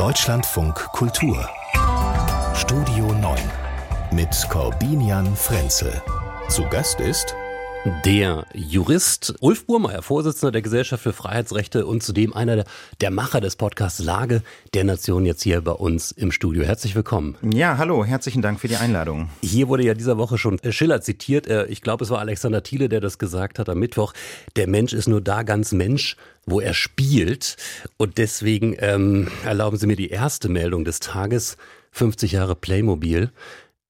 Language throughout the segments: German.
Deutschlandfunk Kultur Studio 9 mit Corbinian Frenzel. Zu Gast ist der Jurist Ulf Burmeier, Vorsitzender der Gesellschaft für Freiheitsrechte und zudem einer der, der, Macher des Podcasts Lage der Nation jetzt hier bei uns im Studio. Herzlich willkommen. Ja, hallo, herzlichen Dank für die Einladung. Hier wurde ja dieser Woche schon Schiller zitiert. Äh, ich glaube, es war Alexander Thiele, der das gesagt hat am Mittwoch. Der Mensch ist nur da ganz Mensch, wo er spielt. Und deswegen ähm, erlauben Sie mir die erste Meldung des Tages. 50 Jahre Playmobil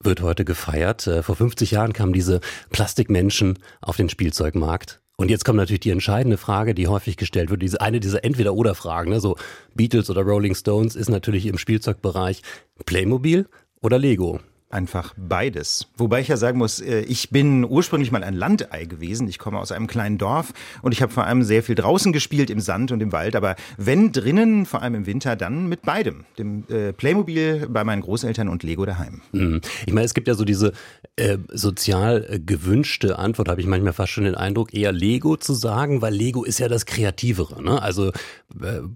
wird heute gefeiert. Äh, vor 50 Jahren kamen diese Plastikmenschen auf den Spielzeugmarkt. Und jetzt kommt natürlich die entscheidende Frage, die häufig gestellt wird. Diese eine dieser Entweder-Oder-Fragen, ne? so Beatles oder Rolling Stones, ist natürlich im Spielzeugbereich Playmobil oder Lego einfach beides. Wobei ich ja sagen muss, äh, ich bin ursprünglich mal ein Landei gewesen. Ich komme aus einem kleinen Dorf und ich habe vor allem sehr viel draußen gespielt, im Sand und im Wald. Aber wenn drinnen, vor allem im Winter, dann mit beidem. Dem äh, Playmobil bei meinen Großeltern und Lego daheim. Mhm. Ich meine, es gibt ja so diese äh, sozial äh, gewünschte Antwort, habe ich manchmal fast schon den Eindruck, eher Lego zu sagen, weil Lego ist ja das Kreativere. Ne? Also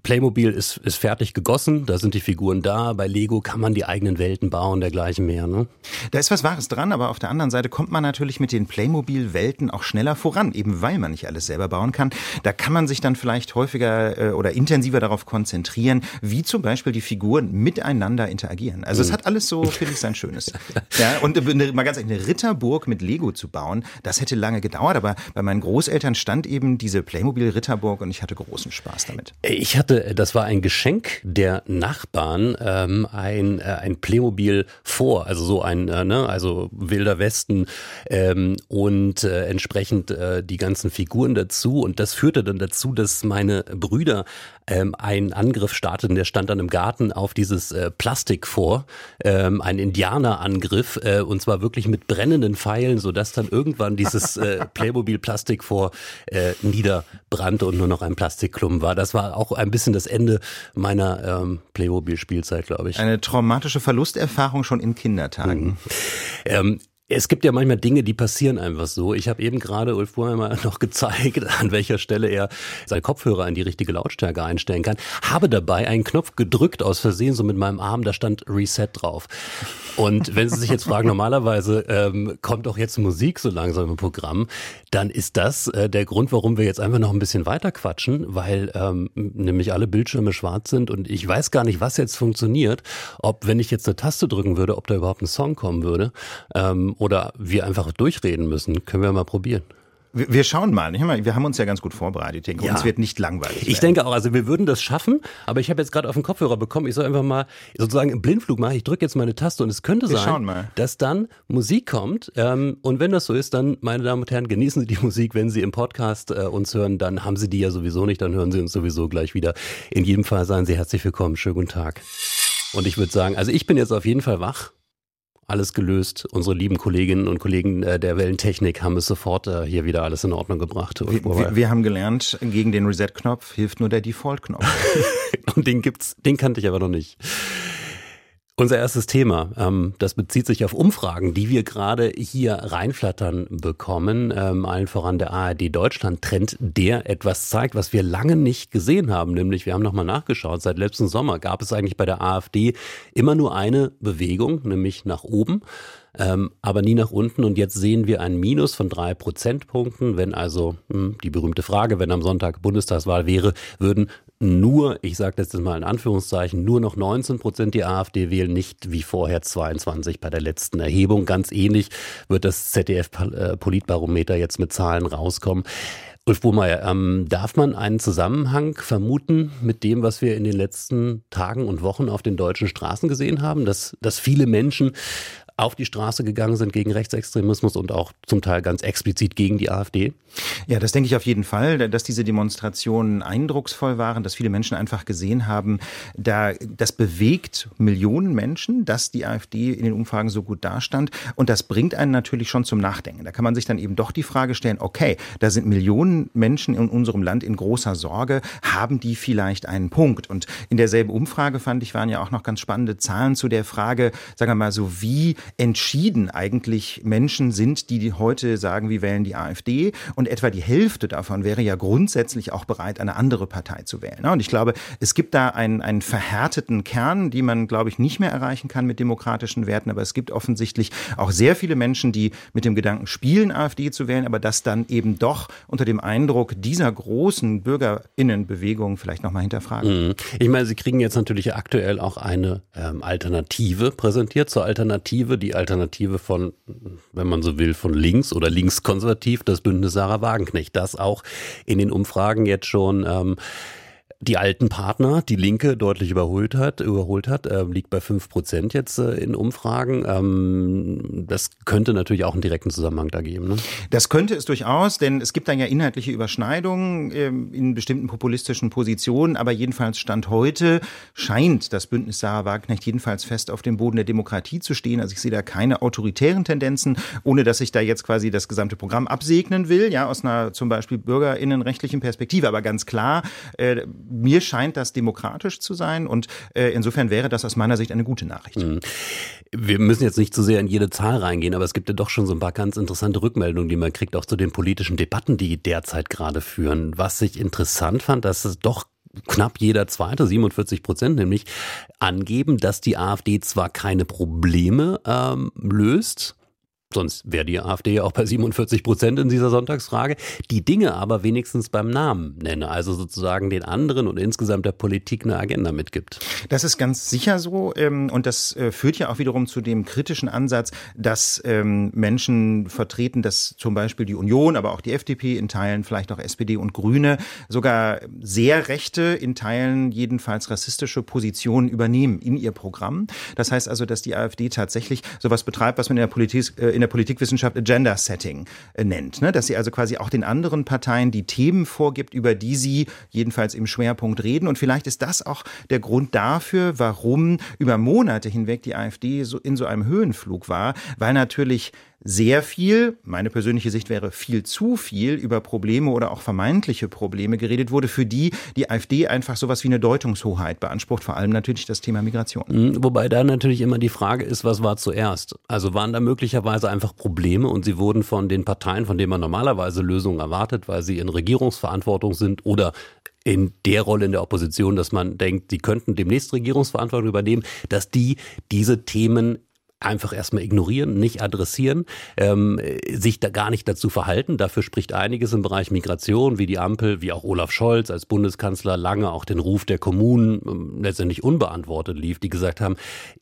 Playmobil ist, ist fertig gegossen, da sind die Figuren da. Bei Lego kann man die eigenen Welten bauen, dergleichen mehr. Ne? Da ist was Wahres dran, aber auf der anderen Seite kommt man natürlich mit den Playmobil-Welten auch schneller voran, eben weil man nicht alles selber bauen kann. Da kann man sich dann vielleicht häufiger äh, oder intensiver darauf konzentrieren, wie zum Beispiel die Figuren miteinander interagieren. Also mhm. es hat alles so, finde ich, sein Schönes. ja, und eine, mal ganz ehrlich, eine Ritterburg mit Lego zu bauen, das hätte lange gedauert, aber bei meinen Großeltern stand eben diese Playmobil-Ritterburg und ich hatte großen Spaß damit. Ich hatte, das war ein Geschenk der Nachbarn, ähm, ein, äh, ein Playmobil vor, also so ein, äh, ne, also wilder Westen ähm, und äh, entsprechend äh, die ganzen Figuren dazu. Und das führte dann dazu, dass meine Brüder ähm, einen Angriff starteten. Der stand dann im Garten auf dieses äh, Plastik vor, ähm, ein Indianerangriff äh, und zwar wirklich mit brennenden Pfeilen, sodass dann irgendwann dieses äh, Playmobil-Plastik vor äh, niederbrannte und nur noch ein Plastikklumpen war. Das war auch ein bisschen das Ende meiner ähm, Playmobil-Spielzeit, glaube ich. Eine traumatische Verlusterfahrung schon in Kindertagen. Mhm. Ähm, es gibt ja manchmal Dinge, die passieren einfach so. Ich habe eben gerade Ulf Burheimer noch gezeigt, an welcher Stelle er seinen Kopfhörer in die richtige Lautstärke einstellen kann. Habe dabei einen Knopf gedrückt aus Versehen, so mit meinem Arm, da stand Reset drauf. Und wenn Sie sich jetzt fragen, normalerweise ähm, kommt doch jetzt Musik so langsam im Programm, dann ist das äh, der Grund, warum wir jetzt einfach noch ein bisschen weiter quatschen, weil ähm, nämlich alle Bildschirme schwarz sind und ich weiß gar nicht, was jetzt funktioniert. Ob, wenn ich jetzt eine Taste drücken würde, ob da überhaupt ein Song kommen würde. Ähm, oder wir einfach durchreden müssen, können wir mal probieren. Wir schauen mal. Wir haben uns ja ganz gut vorbereitet. Ich denke, ja. uns wird nicht langweilig. Ich werden. denke auch, also wir würden das schaffen, aber ich habe jetzt gerade auf den Kopfhörer bekommen, ich soll einfach mal sozusagen im Blindflug machen. Ich drücke jetzt meine Taste und es könnte wir sein, dass dann Musik kommt. Ähm, und wenn das so ist, dann, meine Damen und Herren, genießen Sie die Musik. Wenn Sie im Podcast äh, uns hören, dann haben Sie die ja sowieso nicht, dann hören Sie uns sowieso gleich wieder. In jedem Fall seien Sie herzlich willkommen. Schönen guten Tag. Und ich würde sagen, also ich bin jetzt auf jeden Fall wach alles gelöst. Unsere lieben Kolleginnen und Kollegen äh, der Wellentechnik haben es sofort äh, hier wieder alles in Ordnung gebracht. Wir, wir, wir haben gelernt, gegen den Reset-Knopf hilft nur der Default-Knopf. und den gibt's, den kannte ich aber noch nicht. Unser erstes Thema, ähm, das bezieht sich auf Umfragen, die wir gerade hier reinflattern bekommen. Ähm, allen voran der ARD Deutschland Trend, der etwas zeigt, was wir lange nicht gesehen haben. Nämlich, wir haben nochmal nachgeschaut, seit letzten Sommer gab es eigentlich bei der AfD immer nur eine Bewegung, nämlich nach oben. Ähm, aber nie nach unten. Und jetzt sehen wir ein Minus von drei Prozentpunkten. Wenn also hm, die berühmte Frage, wenn am Sonntag Bundestagswahl wäre, würden nur, ich sage das jetzt mal in Anführungszeichen, nur noch 19 Prozent die AfD wählen, nicht wie vorher 22 bei der letzten Erhebung. Ganz ähnlich wird das ZDF-Politbarometer jetzt mit Zahlen rauskommen. Ulf Burmeier, ähm, darf man einen Zusammenhang vermuten mit dem, was wir in den letzten Tagen und Wochen auf den deutschen Straßen gesehen haben, dass, dass viele Menschen auf die Straße gegangen sind gegen Rechtsextremismus und auch zum Teil ganz explizit gegen die AfD? Ja, das denke ich auf jeden Fall, dass diese Demonstrationen eindrucksvoll waren, dass viele Menschen einfach gesehen haben, da das bewegt Millionen Menschen, dass die AfD in den Umfragen so gut dastand und das bringt einen natürlich schon zum Nachdenken. Da kann man sich dann eben doch die Frage stellen, okay, da sind Millionen Menschen in unserem Land in großer Sorge, haben die vielleicht einen Punkt? Und in derselben Umfrage fand ich, waren ja auch noch ganz spannende Zahlen zu der Frage, sagen wir mal so, wie entschieden eigentlich Menschen sind, die heute sagen, wir wählen die AfD. Und etwa die Hälfte davon wäre ja grundsätzlich auch bereit, eine andere Partei zu wählen. Und ich glaube, es gibt da einen, einen verhärteten Kern, die man, glaube ich, nicht mehr erreichen kann mit demokratischen Werten. Aber es gibt offensichtlich auch sehr viele Menschen, die mit dem Gedanken spielen, AfD zu wählen, aber das dann eben doch unter dem Eindruck dieser großen Bürgerinnenbewegung vielleicht nochmal hinterfragen. Mhm. Ich meine, Sie kriegen jetzt natürlich aktuell auch eine ähm, Alternative präsentiert zur Alternative, die Alternative von, wenn man so will, von links oder linkskonservativ, das Bündnis Sarah Wagenknecht, das auch in den Umfragen jetzt schon ähm, die alten Partner, die Linke deutlich überholt hat, überholt hat, äh, liegt bei fünf Prozent jetzt äh, in Umfragen. Ähm, das könnte natürlich auch einen direkten Zusammenhang da geben. Ne? Das könnte es durchaus, denn es gibt dann ja inhaltliche Überschneidungen äh, in bestimmten populistischen Positionen, aber jedenfalls Stand heute scheint das Bündnis Sarah Wagenknecht jedenfalls fest auf dem Boden der Demokratie zu stehen. Also ich sehe da keine autoritären Tendenzen, ohne dass ich da jetzt quasi das gesamte Programm absegnen will, ja, aus einer zum Beispiel bürgerinnenrechtlichen Perspektive. Aber ganz klar, äh, mir scheint das demokratisch zu sein und äh, insofern wäre das aus meiner Sicht eine gute Nachricht. Mhm. Wir müssen jetzt nicht zu sehr in jede Zahl reingehen, aber es gibt ja doch schon so ein paar ganz interessante Rückmeldungen, die man kriegt, auch zu den politischen Debatten, die derzeit gerade führen. Was ich interessant fand, dass es doch knapp jeder zweite, 47 Prozent nämlich, angeben, dass die AfD zwar keine Probleme ähm, löst, Sonst wäre die AfD ja auch bei 47 Prozent in dieser Sonntagsfrage. Die Dinge aber wenigstens beim Namen nenne, also sozusagen den anderen und insgesamt der Politik eine Agenda mitgibt. Das ist ganz sicher so ähm, und das äh, führt ja auch wiederum zu dem kritischen Ansatz, dass ähm, Menschen vertreten, dass zum Beispiel die Union, aber auch die FDP in Teilen, vielleicht auch SPD und Grüne, sogar sehr rechte, in Teilen jedenfalls rassistische Positionen übernehmen in ihr Programm. Das heißt also, dass die AfD tatsächlich sowas betreibt, was man in der Politik äh, in der Politikwissenschaft Agenda Setting äh, nennt. Ne? Dass sie also quasi auch den anderen Parteien die Themen vorgibt, über die sie jedenfalls im Schwerpunkt reden. Und vielleicht ist das auch der Grund dafür, warum über Monate hinweg die AfD so in so einem Höhenflug war, weil natürlich sehr viel, meine persönliche Sicht wäre viel zu viel über Probleme oder auch vermeintliche Probleme geredet wurde, für die die AfD einfach sowas wie eine Deutungshoheit beansprucht, vor allem natürlich das Thema Migration. Mhm, wobei da natürlich immer die Frage ist, was war zuerst? Also waren da möglicherweise einfach Probleme und sie wurden von den Parteien, von denen man normalerweise Lösungen erwartet, weil sie in Regierungsverantwortung sind oder in der Rolle in der Opposition, dass man denkt, sie könnten demnächst Regierungsverantwortung übernehmen, dass die diese Themen einfach erstmal ignorieren, nicht adressieren, ähm, sich da gar nicht dazu verhalten. Dafür spricht einiges im Bereich Migration, wie die Ampel, wie auch Olaf Scholz als Bundeskanzler lange auch den Ruf der Kommunen ähm, letztendlich unbeantwortet lief, die gesagt haben,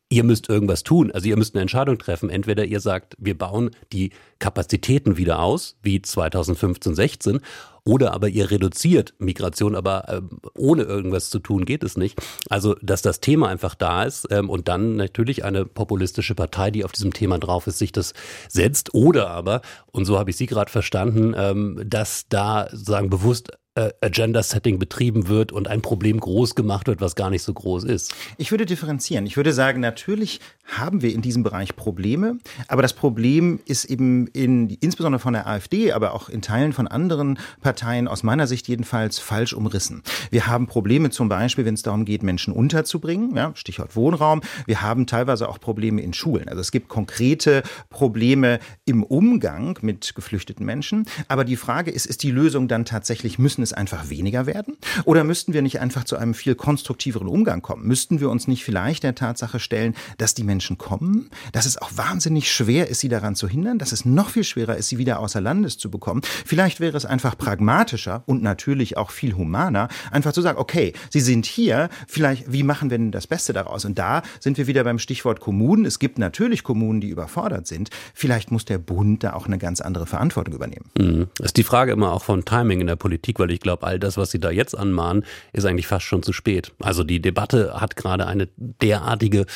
ihr müsst irgendwas tun. Also ihr müsst eine Entscheidung treffen. Entweder ihr sagt, wir bauen die Kapazitäten wieder aus, wie 2015, 16, oder aber ihr reduziert Migration, aber äh, ohne irgendwas zu tun geht es nicht. Also, dass das Thema einfach da ist ähm, und dann natürlich eine populistische Partei, die auf diesem Thema drauf ist, sich das setzt. Oder aber, und so habe ich Sie gerade verstanden, ähm, dass da sagen bewusst äh, Agenda-Setting betrieben wird und ein Problem groß gemacht wird, was gar nicht so groß ist. Ich würde differenzieren. Ich würde sagen, natürlich haben wir in diesem Bereich Probleme, aber das Problem ist eben in, insbesondere von der AfD, aber auch in Teilen von anderen Parteien, aus meiner Sicht jedenfalls, falsch umrissen. Wir haben Probleme zum Beispiel, wenn es darum geht, Menschen unterzubringen, ja, Stichwort Wohnraum. Wir haben teilweise auch Probleme in Schulen. Also es gibt konkrete Probleme im Umgang mit geflüchteten Menschen. Aber die Frage ist, ist die Lösung dann tatsächlich, müssen es einfach weniger werden? Oder müssten wir nicht einfach zu einem viel konstruktiveren Umgang kommen? Müssten wir uns nicht vielleicht der Tatsache stellen, dass die Menschen kommen, dass es auch wahnsinnig schwer ist, sie daran zu hindern, dass es noch viel schwerer ist, sie wieder außer Landes zu bekommen? Vielleicht wäre es einfach pragmatischer und natürlich auch viel humaner, einfach zu sagen, okay, sie sind hier, vielleicht, wie machen wir denn das Beste daraus? Und da sind wir wieder beim Stichwort Kommunen. Es gibt natürlich Kommunen, die überfordert sind. Vielleicht muss der Bund da auch eine ganz andere Verantwortung übernehmen. Mhm. Ist die Frage immer auch von Timing in der Politik, weil ich glaube, all das, was Sie da jetzt anmahnen, ist eigentlich fast schon zu spät. Also die Debatte hat gerade eine derartige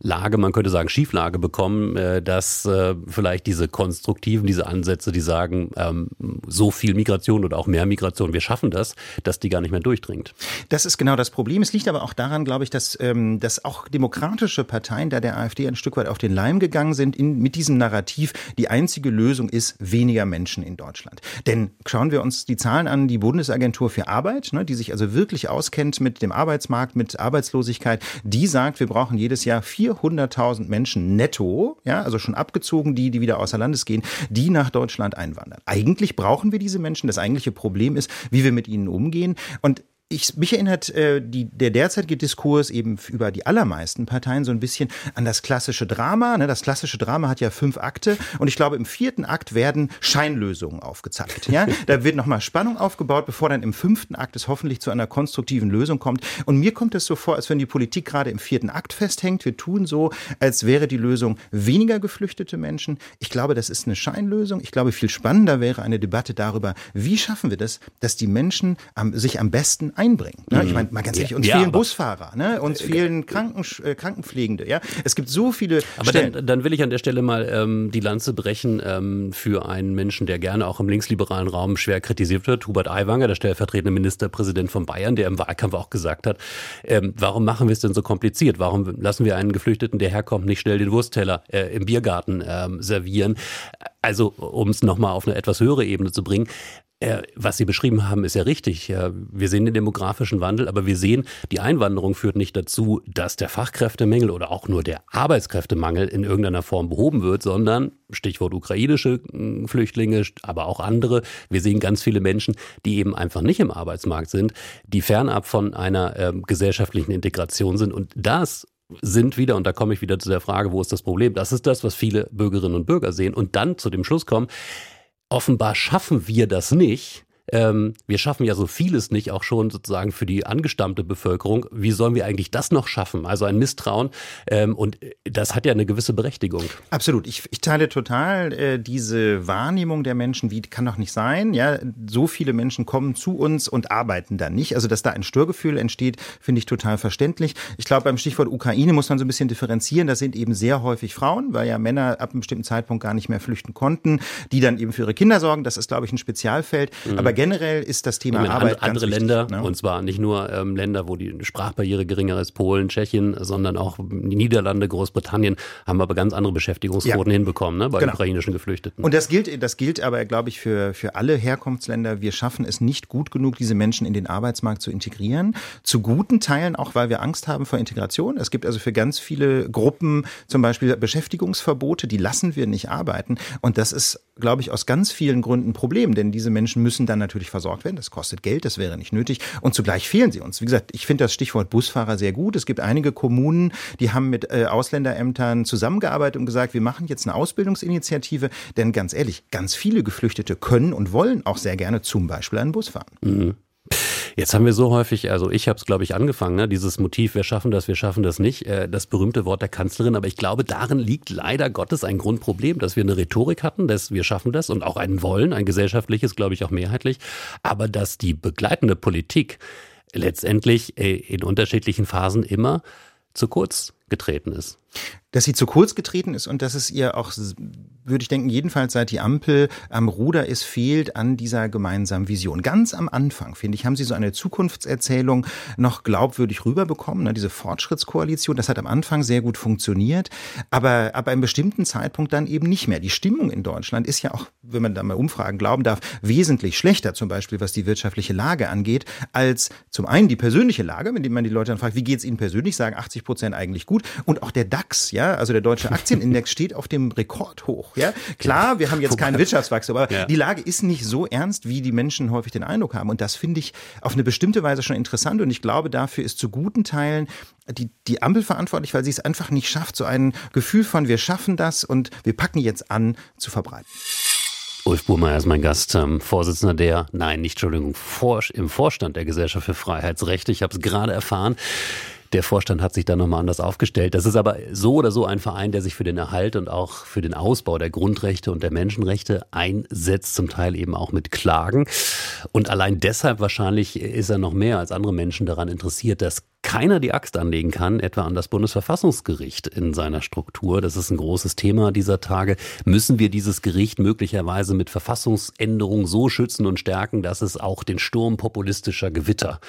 Lage, man könnte sagen Schieflage bekommen, äh, dass äh, vielleicht diese konstruktiven, diese Ansätze, die sagen, ähm, so viel Migration oder auch mehr Migration, wir schaffen das, dass die gar nicht mehr durchdringt. Das ist genau das Problem. Es liegt aber auch daran, glaube ich, dass, ähm, dass auch demokratische Parteien da der AfD ein Stück weit auf den Leim gegangen sind in, mit diesem Narrativ, die einzige Lösung ist weniger Menschen in Deutschland. Denn schauen wir uns die Zahlen an, die Bundes Bundesagentur für Arbeit, ne, die sich also wirklich auskennt mit dem Arbeitsmarkt, mit Arbeitslosigkeit, die sagt, wir brauchen jedes Jahr 400.000 Menschen netto, ja, also schon abgezogen, die, die wieder außer Landes gehen, die nach Deutschland einwandern. Eigentlich brauchen wir diese Menschen. Das eigentliche Problem ist, wie wir mit ihnen umgehen. Und ich, mich erinnert äh, die, der derzeitige Diskurs eben über die allermeisten Parteien so ein bisschen an das klassische Drama. Ne? Das klassische Drama hat ja fünf Akte und ich glaube, im vierten Akt werden Scheinlösungen aufgezeigt. Ja? Da wird nochmal Spannung aufgebaut, bevor dann im fünften Akt es hoffentlich zu einer konstruktiven Lösung kommt. Und mir kommt es so vor, als wenn die Politik gerade im vierten Akt festhängt. Wir tun so, als wäre die Lösung weniger geflüchtete Menschen. Ich glaube, das ist eine Scheinlösung. Ich glaube, viel spannender wäre eine Debatte darüber, wie schaffen wir das, dass die Menschen am, sich am besten einbringen. Ne? Ich mhm. meine, mal ganz ehrlich, uns ja, fehlen Busfahrer, ne? uns äh, fehlen Kranken, äh, Krankenpflegende. Ja? Es gibt so viele Aber dann, dann, will ich an der Stelle mal ähm, die Lanze brechen ähm, für einen Menschen, der gerne auch im linksliberalen Raum schwer kritisiert wird, Hubert Aiwanger, der stellvertretende Ministerpräsident von Bayern, der im Wahlkampf auch gesagt hat, ähm, warum machen wir es denn so kompliziert? Warum lassen wir einen Geflüchteten, der herkommt, nicht schnell den Wurstteller äh, im Biergarten ähm, servieren? Also, um es nochmal auf eine etwas höhere Ebene zu bringen, äh, was Sie beschrieben haben, ist ja richtig. Wir sehen den demografischen Wandel, aber wir sehen, die Einwanderung führt nicht dazu, dass der Fachkräftemangel oder auch nur der Arbeitskräftemangel in irgendeiner Form behoben wird, sondern Stichwort ukrainische hm, Flüchtlinge, aber auch andere. Wir sehen ganz viele Menschen, die eben einfach nicht im Arbeitsmarkt sind, die fernab von einer äh, gesellschaftlichen Integration sind. Und das sind wieder, und da komme ich wieder zu der Frage, wo ist das Problem? Das ist das, was viele Bürgerinnen und Bürger sehen und dann zu dem Schluss kommen, offenbar schaffen wir das nicht, ähm, wir schaffen ja so vieles nicht, auch schon sozusagen für die angestammte Bevölkerung. Wie sollen wir eigentlich das noch schaffen? Also ein Misstrauen. Ähm, und das hat ja eine gewisse Berechtigung. Absolut. Ich, ich teile total äh, diese Wahrnehmung der Menschen, wie kann doch nicht sein. Ja, so viele Menschen kommen zu uns und arbeiten dann nicht. Also, dass da ein Störgefühl entsteht, finde ich total verständlich. Ich glaube, beim Stichwort Ukraine muss man so ein bisschen differenzieren. Das sind eben sehr häufig Frauen, weil ja Männer ab einem bestimmten Zeitpunkt gar nicht mehr flüchten konnten, die dann eben für ihre Kinder sorgen. Das ist, glaube ich, ein Spezialfeld. Mhm. Aber generell ist das Thema Arbeit andere, andere Länder ne? und zwar nicht nur ähm, Länder, wo die Sprachbarriere geringer ist, Polen, Tschechien, sondern auch die Niederlande, Großbritannien haben aber ganz andere Beschäftigungsquoten ja. hinbekommen ne, bei genau. ukrainischen Geflüchteten. Und das gilt, das gilt aber, glaube ich, für für alle Herkunftsländer. Wir schaffen es nicht gut genug, diese Menschen in den Arbeitsmarkt zu integrieren. Zu guten Teilen auch, weil wir Angst haben vor Integration. Es gibt also für ganz viele Gruppen zum Beispiel Beschäftigungsverbote, die lassen wir nicht arbeiten. Und das ist, glaube ich, aus ganz vielen Gründen ein Problem, denn diese Menschen müssen dann natürlich versorgt werden. Das kostet Geld, das wäre nicht nötig. Und zugleich fehlen sie uns. Wie gesagt, ich finde das Stichwort Busfahrer sehr gut. Es gibt einige Kommunen, die haben mit äh, Ausländerämtern zusammengearbeitet und gesagt, wir machen jetzt eine Ausbildungsinitiative. Denn ganz ehrlich, ganz viele Geflüchtete können und wollen auch sehr gerne zum Beispiel einen Bus fahren. Mhm. Jetzt haben wir so häufig, also ich habe es, glaube ich, angefangen, ne? dieses Motiv, wir schaffen das, wir schaffen das nicht, äh, das berühmte Wort der Kanzlerin. Aber ich glaube, darin liegt leider Gottes ein Grundproblem, dass wir eine Rhetorik hatten, dass wir schaffen das und auch ein Wollen, ein gesellschaftliches, glaube ich, auch mehrheitlich. Aber dass die begleitende Politik letztendlich äh, in unterschiedlichen Phasen immer zu kurz getreten ist. Dass sie zu kurz getreten ist und dass es ihr auch würde ich denken, jedenfalls seit die Ampel am Ruder ist, fehlt an dieser gemeinsamen Vision. Ganz am Anfang, finde ich, haben sie so eine Zukunftserzählung noch glaubwürdig rüberbekommen. Ne? Diese Fortschrittskoalition, das hat am Anfang sehr gut funktioniert, aber ab einem bestimmten Zeitpunkt dann eben nicht mehr. Die Stimmung in Deutschland ist ja auch, wenn man da mal Umfragen glauben darf, wesentlich schlechter, zum Beispiel was die wirtschaftliche Lage angeht, als zum einen die persönliche Lage, wenn man die Leute dann fragt, wie geht es ihnen persönlich, sagen 80 Prozent eigentlich gut. Und auch der DAX, ja, also der deutsche Aktienindex steht auf dem Rekordhoch. Ja, klar, wir haben jetzt kein Wirtschaftswachstum, aber ja. die Lage ist nicht so ernst, wie die Menschen häufig den Eindruck haben. Und das finde ich auf eine bestimmte Weise schon interessant. Und ich glaube, dafür ist zu guten Teilen die, die Ampel verantwortlich, weil sie es einfach nicht schafft, so ein Gefühl von wir schaffen das und wir packen jetzt an zu verbreiten. Ulf Burmeier ist mein Gast, ähm, Vorsitzender der, nein, nicht Entschuldigung, Vor im Vorstand der Gesellschaft für Freiheitsrechte. Ich habe es gerade erfahren. Der Vorstand hat sich da nochmal anders aufgestellt. Das ist aber so oder so ein Verein, der sich für den Erhalt und auch für den Ausbau der Grundrechte und der Menschenrechte einsetzt, zum Teil eben auch mit Klagen. Und allein deshalb wahrscheinlich ist er noch mehr als andere Menschen daran interessiert, dass keiner die Axt anlegen kann, etwa an das Bundesverfassungsgericht in seiner Struktur. Das ist ein großes Thema dieser Tage. Müssen wir dieses Gericht möglicherweise mit Verfassungsänderung so schützen und stärken, dass es auch den Sturm populistischer Gewitter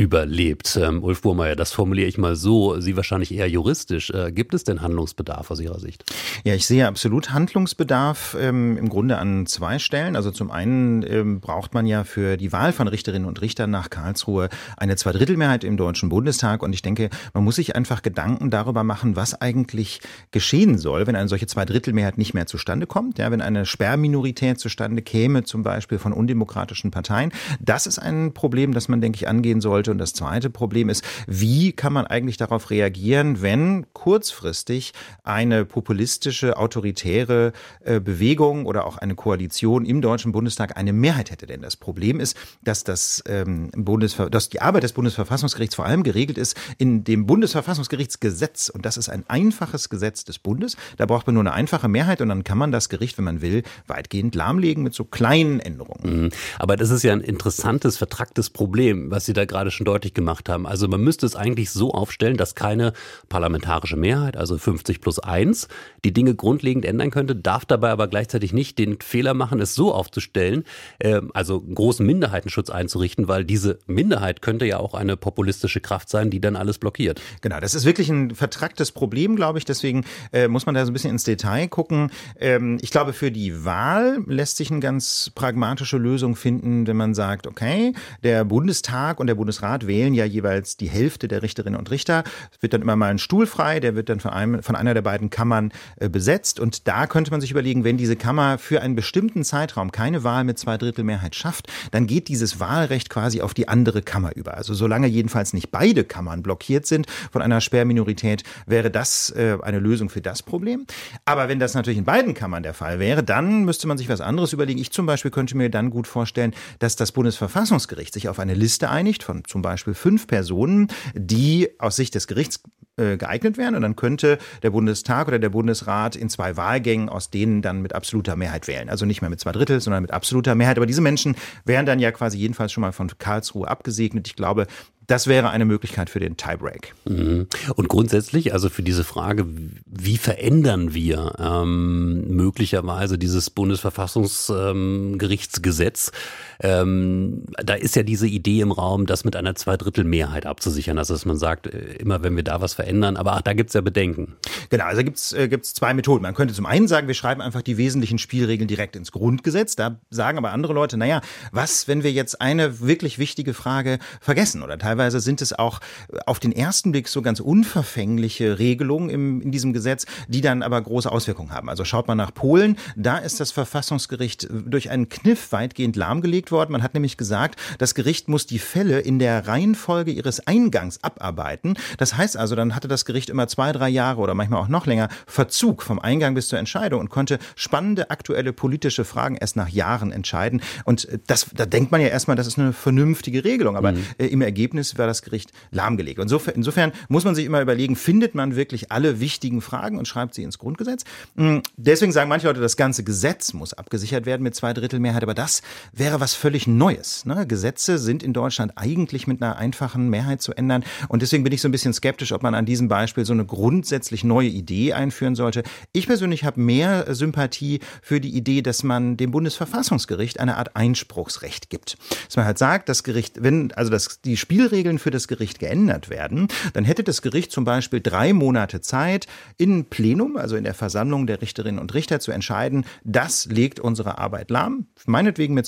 überlebt. Ähm, Ulf Burmeier, das formuliere ich mal so, Sie wahrscheinlich eher juristisch. Äh, gibt es denn Handlungsbedarf aus Ihrer Sicht? Ja, ich sehe absolut Handlungsbedarf ähm, im Grunde an zwei Stellen. Also zum einen ähm, braucht man ja für die Wahl von Richterinnen und Richtern nach Karlsruhe eine Zweidrittelmehrheit im Deutschen Bundestag. Und ich denke, man muss sich einfach Gedanken darüber machen, was eigentlich geschehen soll, wenn eine solche Zweidrittelmehrheit nicht mehr zustande kommt. Ja, wenn eine Sperrminorität zustande käme, zum Beispiel von undemokratischen Parteien. Das ist ein Problem, das man, denke ich, angehen sollte sollte. Und das zweite Problem ist, wie kann man eigentlich darauf reagieren, wenn kurzfristig eine populistische, autoritäre äh, Bewegung oder auch eine Koalition im Deutschen Bundestag eine Mehrheit hätte? Denn das Problem ist, dass, das, ähm, Bundesver dass die Arbeit des Bundesverfassungsgerichts vor allem geregelt ist in dem Bundesverfassungsgerichtsgesetz. Und das ist ein einfaches Gesetz des Bundes. Da braucht man nur eine einfache Mehrheit und dann kann man das Gericht, wenn man will, weitgehend lahmlegen mit so kleinen Änderungen. Mhm. Aber das ist ja ein interessantes, vertracktes Problem, was Sie da gerade schon schon deutlich gemacht haben. Also man müsste es eigentlich so aufstellen, dass keine parlamentarische Mehrheit, also 50 plus 1, die Dinge grundlegend ändern könnte, darf dabei aber gleichzeitig nicht den Fehler machen, es so aufzustellen, äh, also großen Minderheitenschutz einzurichten, weil diese Minderheit könnte ja auch eine populistische Kraft sein, die dann alles blockiert. Genau, das ist wirklich ein vertracktes Problem, glaube ich. Deswegen äh, muss man da so ein bisschen ins Detail gucken. Ähm, ich glaube, für die Wahl lässt sich eine ganz pragmatische Lösung finden, wenn man sagt, okay, der Bundestag und der Bundesrat Rat wählen ja jeweils die Hälfte der Richterinnen und Richter. Es wird dann immer mal ein Stuhl frei, der wird dann von, einem, von einer der beiden Kammern äh, besetzt. Und da könnte man sich überlegen, wenn diese Kammer für einen bestimmten Zeitraum keine Wahl mit Zweidrittelmehrheit schafft, dann geht dieses Wahlrecht quasi auf die andere Kammer über. Also solange jedenfalls nicht beide Kammern blockiert sind von einer Sperrminorität, wäre das äh, eine Lösung für das Problem. Aber wenn das natürlich in beiden Kammern der Fall wäre, dann müsste man sich was anderes überlegen. Ich zum Beispiel könnte mir dann gut vorstellen, dass das Bundesverfassungsgericht sich auf eine Liste einigt von zum Beispiel fünf Personen, die aus Sicht des Gerichts äh, geeignet wären. Und dann könnte der Bundestag oder der Bundesrat in zwei Wahlgängen aus denen dann mit absoluter Mehrheit wählen. Also nicht mehr mit zwei Drittel, sondern mit absoluter Mehrheit. Aber diese Menschen wären dann ja quasi jedenfalls schon mal von Karlsruhe abgesegnet. Ich glaube, das wäre eine Möglichkeit für den Tiebreak. Mhm. Und grundsätzlich, also für diese Frage, wie verändern wir ähm, möglicherweise dieses Bundesverfassungsgerichtsgesetz? Ähm, da ist ja diese Idee im Raum, das mit einer Zweidrittelmehrheit abzusichern. Also dass man sagt, äh, immer wenn wir da was verändern, aber ach, da gibt's ja Bedenken. Genau, also gibt's äh, gibt's zwei Methoden. Man könnte zum einen sagen, wir schreiben einfach die wesentlichen Spielregeln direkt ins Grundgesetz. Da sagen aber andere Leute, naja, was, wenn wir jetzt eine wirklich wichtige Frage vergessen oder teilweise sind es auch auf den ersten Blick so ganz unverfängliche Regelungen im, in diesem Gesetz, die dann aber große Auswirkungen haben. Also schaut man nach Polen, da ist das Verfassungsgericht durch einen Kniff weitgehend lahmgelegt worden. Man hat nämlich gesagt, das Gericht muss die Fälle in der Reihenfolge ihres Eingangs abarbeiten. Das heißt also, dann hatte das Gericht immer zwei, drei Jahre oder manchmal auch noch länger Verzug vom Eingang bis zur Entscheidung und konnte spannende aktuelle politische Fragen erst nach Jahren entscheiden. Und das, da denkt man ja erstmal, das ist eine vernünftige Regelung. Aber mhm. Äh, im Ergebnis war das Gericht lahmgelegt. Insofern, insofern muss man sich immer überlegen, findet man wirklich alle wichtigen Fragen und schreibt sie ins Grundgesetz? Hm, deswegen sagen manche Leute, das ganze Gesetz muss abgesichert werden mit Zweidrittelmehrheit, aber das wäre was völlig Neues. Ne? Gesetze sind in Deutschland eigentlich mit einer einfachen Mehrheit zu ändern und deswegen bin ich so ein bisschen skeptisch, ob man an diesem Beispiel so eine grundsätzlich neue Idee einführen sollte. Ich persönlich habe mehr Sympathie für die Idee, dass man dem Bundesverfassungsgericht eine Art Einspruchsrecht gibt. Dass man halt sagt, das Gericht, wenn also das, die Spielregeln für das Gericht geändert werden, dann hätte das Gericht zum Beispiel drei Monate Zeit, in Plenum, also in der Versammlung der Richterinnen und Richter, zu entscheiden, das legt unsere Arbeit lahm, meinetwegen mit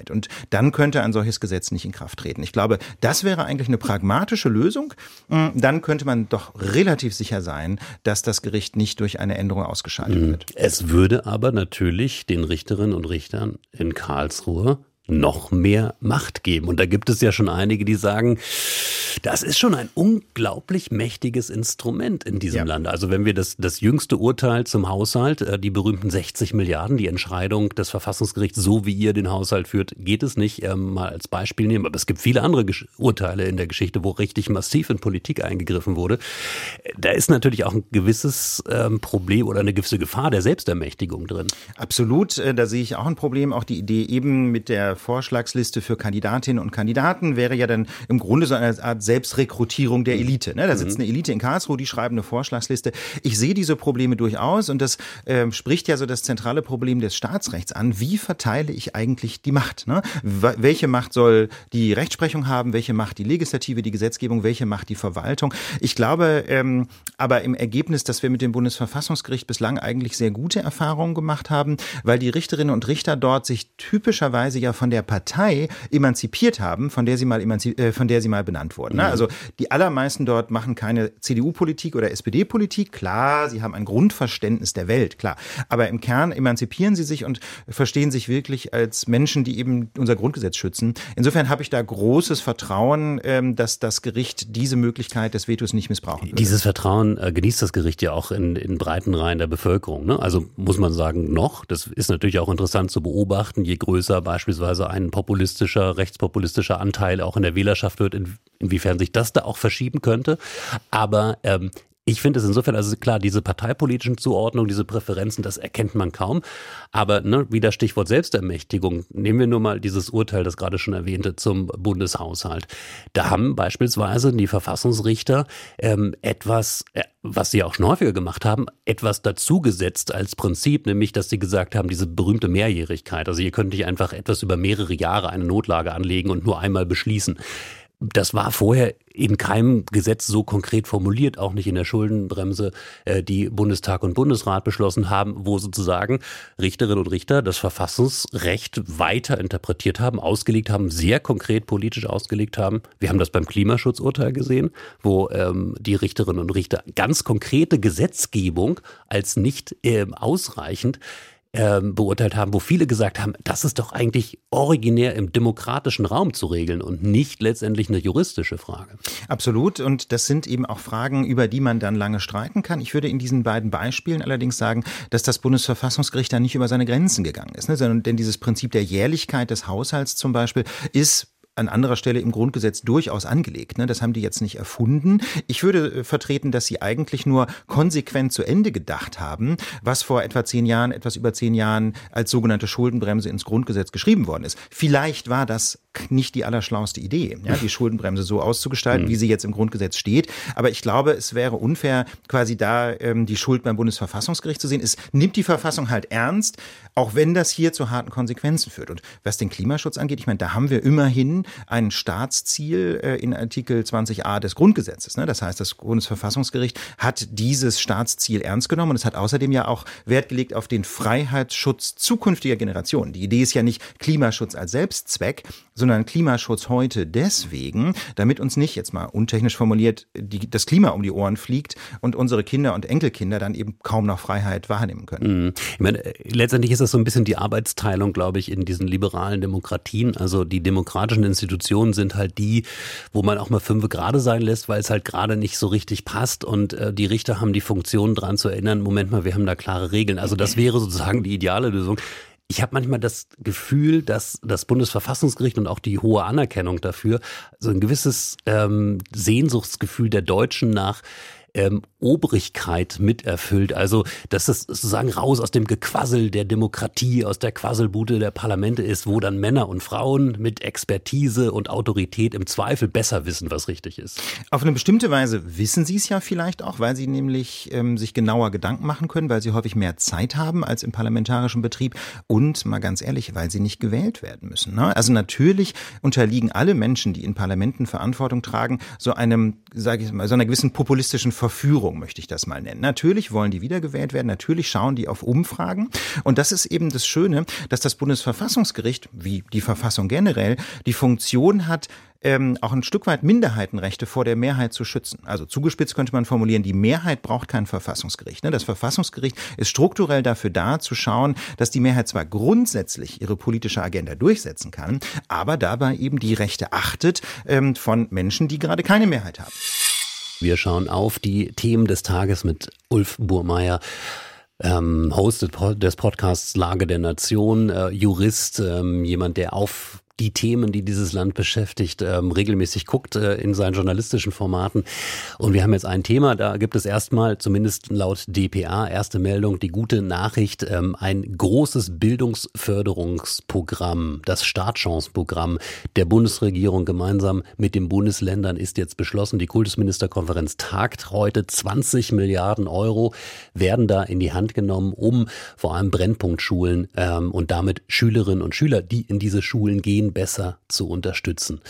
Zweidrittelmehrheit. Und dann könnte ein solches Gesetz nicht in Kraft treten. Ich glaube, das wäre eigentlich eine pragmatische Lösung. Hm, dann könnte man doch relativ sicher sein, dass das Gericht nicht durch eine Änderung ausgeschaltet hm. wird. Es würde aber natürlich den Richterinnen und Richtern in Karlsruhe noch mehr Macht geben. Und da gibt es ja schon einige, die sagen, das ist schon ein unglaublich mächtiges Instrument in diesem ja. Land. Also wenn wir das, das jüngste Urteil zum Haushalt, äh, die berühmten 60 Milliarden, die Entscheidung des Verfassungsgerichts, so wie ihr den Haushalt führt, geht es nicht, ähm, mal als Beispiel nehmen. Aber es gibt viele andere Gesch Urteile in der Geschichte, wo richtig massiv in Politik eingegriffen wurde. Da ist natürlich auch ein gewisses ähm, Problem oder eine gewisse Gefahr der Selbstermächtigung drin. Absolut, äh, da sehe ich auch ein Problem. Auch die Idee eben mit der Vorschlagsliste für Kandidatinnen und Kandidaten wäre ja dann im Grunde so eine Art Selbstrekrutierung der Elite. Ne? Da sitzt mhm. eine Elite in Karlsruhe, die schreiben eine Vorschlagsliste. Ich sehe diese Probleme durchaus und das äh, spricht ja so das zentrale Problem des Staatsrechts an. Wie verteile ich eigentlich die Macht? Ne? Welche Macht soll die Rechtsprechung haben? Welche Macht die Legislative, die Gesetzgebung? Welche Macht die Verwaltung? Ich glaube ähm, aber im Ergebnis, dass wir mit dem Bundesverfassungsgericht bislang eigentlich sehr gute Erfahrungen gemacht haben, weil die Richterinnen und Richter dort sich typischerweise ja von der Partei emanzipiert haben, von der sie mal, äh, von der sie mal benannt wurden. Ne? Also die allermeisten dort machen keine CDU-Politik oder SPD-Politik. Klar, sie haben ein Grundverständnis der Welt, klar. Aber im Kern emanzipieren sie sich und verstehen sich wirklich als Menschen, die eben unser Grundgesetz schützen. Insofern habe ich da großes Vertrauen, ähm, dass das Gericht diese Möglichkeit des Vetos nicht missbrauchen wird. Dieses Vertrauen äh, genießt das Gericht ja auch in, in breiten Reihen der Bevölkerung. Ne? Also muss man sagen, noch. Das ist natürlich auch interessant zu beobachten, je größer beispielsweise ein populistischer, rechtspopulistischer Anteil auch in der Wählerschaft wird, in, inwiefern sich das da auch verschieben könnte. Aber ähm, ich finde es insofern, also klar, diese parteipolitischen Zuordnungen, diese Präferenzen, das erkennt man kaum. Aber ne, wieder Stichwort Selbstermächtigung. Nehmen wir nur mal dieses Urteil, das gerade schon erwähnte, zum Bundeshaushalt. Da haben beispielsweise die Verfassungsrichter ähm, etwas, äh, was sie auch schon häufiger gemacht haben, etwas dazugesetzt als Prinzip, nämlich, dass sie gesagt haben, diese berühmte Mehrjährigkeit. Also ihr könnt nicht einfach etwas über mehrere Jahre eine Notlage anlegen und nur einmal beschließen. Das war vorher in keinem Gesetz so konkret formuliert, auch nicht in der Schuldenbremse, äh, die Bundestag und Bundesrat beschlossen haben, wo sozusagen Richterinnen und Richter das Verfassungsrecht weiter interpretiert haben, ausgelegt haben, sehr konkret politisch ausgelegt haben. Wir haben das beim Klimaschutzurteil gesehen, wo ähm, die Richterinnen und Richter ganz konkrete Gesetzgebung als nicht ähm, ausreichend ähm, beurteilt haben, wo viele gesagt haben, das ist doch eigentlich originär im demokratischen Raum zu regeln und nicht letztendlich eine juristische Frage. Absolut. Und das sind eben auch Fragen, über die man dann lange streiten kann. Ich würde in diesen beiden Beispielen allerdings sagen, dass das Bundesverfassungsgericht da nicht über seine Grenzen gegangen ist. Ne? Sondern, denn dieses Prinzip der Jährlichkeit des Haushalts zum Beispiel ist an anderer Stelle im Grundgesetz durchaus angelegt. Ne? Das haben die jetzt nicht erfunden. Ich würde äh, vertreten, dass sie eigentlich nur konsequent zu Ende gedacht haben, was vor etwa zehn Jahren, etwas über zehn Jahren als sogenannte Schuldenbremse ins Grundgesetz geschrieben worden ist. Vielleicht war das nicht die allerschlauste Idee, ja, die Schuldenbremse so auszugestalten, mhm. wie sie jetzt im Grundgesetz steht. Aber ich glaube, es wäre unfair, quasi da ähm, die Schuld beim Bundesverfassungsgericht zu sehen. Es nimmt die Verfassung halt ernst, auch wenn das hier zu harten Konsequenzen führt. Und was den Klimaschutz angeht, ich meine, da haben wir immerhin ein Staatsziel äh, in Artikel 20a des Grundgesetzes. Ne? Das heißt, das Bundesverfassungsgericht hat dieses Staatsziel ernst genommen und es hat außerdem ja auch Wert gelegt auf den Freiheitsschutz zukünftiger Generationen. Die Idee ist ja nicht Klimaschutz als Selbstzweck, sondern Klimaschutz heute deswegen, damit uns nicht, jetzt mal untechnisch formuliert, die, das Klima um die Ohren fliegt und unsere Kinder und Enkelkinder dann eben kaum noch Freiheit wahrnehmen können. Mhm. Ich meine, letztendlich ist das so ein bisschen die Arbeitsteilung, glaube ich, in diesen liberalen Demokratien. Also die demokratischen Institutionen sind halt die, wo man auch mal fünf gerade sein lässt, weil es halt gerade nicht so richtig passt und äh, die Richter haben die Funktion dran zu erinnern, Moment mal, wir haben da klare Regeln. Also das wäre sozusagen die ideale Lösung. Ich habe manchmal das Gefühl, dass das Bundesverfassungsgericht und auch die hohe Anerkennung dafür so ein gewisses ähm, Sehnsuchtsgefühl der Deutschen nach ähm, Obrigkeit miterfüllt. Also, dass es sozusagen raus aus dem Gequassel der Demokratie, aus der Quasselbude der Parlamente ist, wo dann Männer und Frauen mit Expertise und Autorität im Zweifel besser wissen, was richtig ist. Auf eine bestimmte Weise wissen sie es ja vielleicht auch, weil sie nämlich ähm, sich genauer Gedanken machen können, weil sie häufig mehr Zeit haben als im parlamentarischen Betrieb und mal ganz ehrlich, weil sie nicht gewählt werden müssen. Ne? Also natürlich unterliegen alle Menschen, die in Parlamenten Verantwortung tragen, so einem, sage ich mal, so einer gewissen populistischen Verführung, möchte ich das mal nennen. Natürlich wollen die wiedergewählt werden, natürlich schauen die auf Umfragen. Und das ist eben das Schöne, dass das Bundesverfassungsgericht, wie die Verfassung generell, die Funktion hat, ähm, auch ein Stück weit Minderheitenrechte vor der Mehrheit zu schützen. Also zugespitzt könnte man formulieren, die Mehrheit braucht kein Verfassungsgericht. Ne? Das Verfassungsgericht ist strukturell dafür da, zu schauen, dass die Mehrheit zwar grundsätzlich ihre politische Agenda durchsetzen kann, aber dabei eben die Rechte achtet ähm, von Menschen, die gerade keine Mehrheit haben. Wir schauen auf die Themen des Tages mit Ulf Burmeier. Ähm, Host des Podcasts Lage der Nation, äh, Jurist, ähm, jemand, der auf die Themen, die dieses Land beschäftigt, ähm, regelmäßig guckt äh, in seinen journalistischen Formaten. Und wir haben jetzt ein Thema, da gibt es erstmal, zumindest laut DPA, erste Meldung, die gute Nachricht, ähm, ein großes Bildungsförderungsprogramm, das Startchanceprogramm der Bundesregierung gemeinsam mit den Bundesländern ist jetzt beschlossen. Die Kultusministerkonferenz tagt heute. 20 Milliarden Euro werden da in die Hand genommen, um vor allem Brennpunktschulen ähm, und damit Schülerinnen und Schüler, die in diese Schulen gehen, besser zu unterstützen.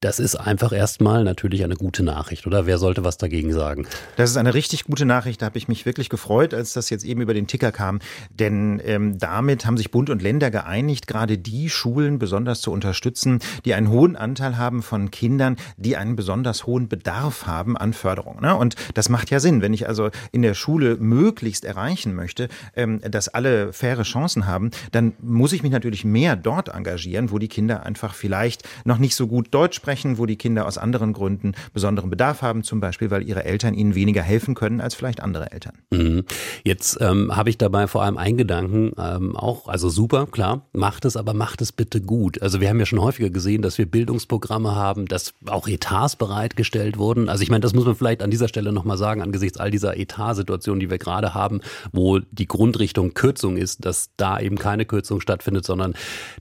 Das ist einfach erstmal natürlich eine gute Nachricht, oder? Wer sollte was dagegen sagen? Das ist eine richtig gute Nachricht. Da habe ich mich wirklich gefreut, als das jetzt eben über den Ticker kam. Denn ähm, damit haben sich Bund und Länder geeinigt, gerade die Schulen besonders zu unterstützen, die einen hohen Anteil haben von Kindern, die einen besonders hohen Bedarf haben an Förderung. Ne? Und das macht ja Sinn. Wenn ich also in der Schule möglichst erreichen möchte, ähm, dass alle faire Chancen haben, dann muss ich mich natürlich mehr dort engagieren, wo die Kinder einfach vielleicht noch nicht so gut Deutsch sprechen sprechen, wo die Kinder aus anderen Gründen besonderen Bedarf haben, zum Beispiel, weil ihre Eltern ihnen weniger helfen können als vielleicht andere Eltern. Mhm. Jetzt ähm, habe ich dabei vor allem einen Gedanken, ähm, auch, also super, klar, macht es, aber macht es bitte gut. Also wir haben ja schon häufiger gesehen, dass wir Bildungsprogramme haben, dass auch Etats bereitgestellt wurden. Also ich meine, das muss man vielleicht an dieser Stelle nochmal sagen, angesichts all dieser Etatsituationen, die wir gerade haben, wo die Grundrichtung Kürzung ist, dass da eben keine Kürzung stattfindet, sondern